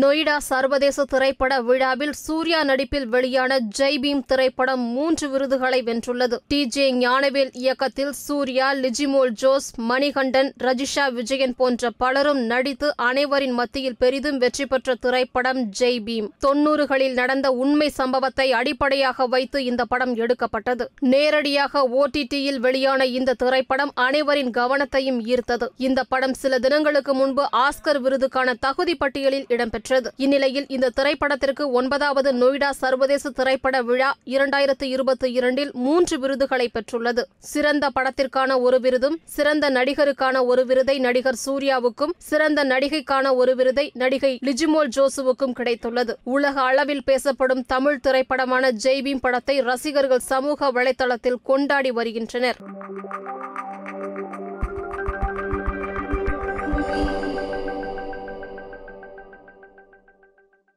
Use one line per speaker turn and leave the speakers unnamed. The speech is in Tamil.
நொய்டா சர்வதேச திரைப்பட விழாவில் சூர்யா நடிப்பில் வெளியான ஜெய் பீம் திரைப்படம் மூன்று விருதுகளை வென்றுள்ளது. டி. ஜே. ஞானவேல் இயக்கத்தில் சூர்யா லிஜிமோல் ஜோஸ் மணிகண்டன் ரஜிஷா விஜயன் போன்ற பலரும் நடித்து அனைவரின் மத்தியில் பெரிதும் வெற்றி பெற்ற திரைப்படம் ஜெய் பீம் தொன்னூறுகளில் நடந்த உண்மை சம்பவத்தை அடிப்படையாக வைத்து இந்த படம் எடுக்கப்பட்டது. நேரடியாக ஓடிடியில் வெளியான இந்த திரைப்படம் அனைவரின் கவனத்தையும் ஈர்த்தது. இந்த படம் சில தினங்களுக்கு முன்பு ஆஸ்கர் விருதுக்கான தகுதி பட்டியலில் இடம்பெற்றது. இந்நிலையில் இந்த திரைப்படத்திற்கு ஒன்பதாவது நொய்டா சர்வதேச திரைப்பட விழா இரண்டாயிரத்து இருபத்தி இரண்டில் மூன்று விருதுகளை பெற்றுள்ளது. சிறந்த படத்திற்கான ஒரு விருதும் சிறந்த நடிகருக்கான ஒரு விருதை நடிகர் சூர்யாவுக்கும் சிறந்த நடிகைக்கான ஒரு விருதை நடிகை லிஜிமோல் ஜோசுவுக்கும் கிடைத்துள்ளது. உலக அளவில் பேசப்படும் தமிழ் திரைப்படமான ஜெய்பீம் படத்தை ரசிகர்கள் சமூக வலைதளத்தில் கொண்டாடி வருகின்றனர்.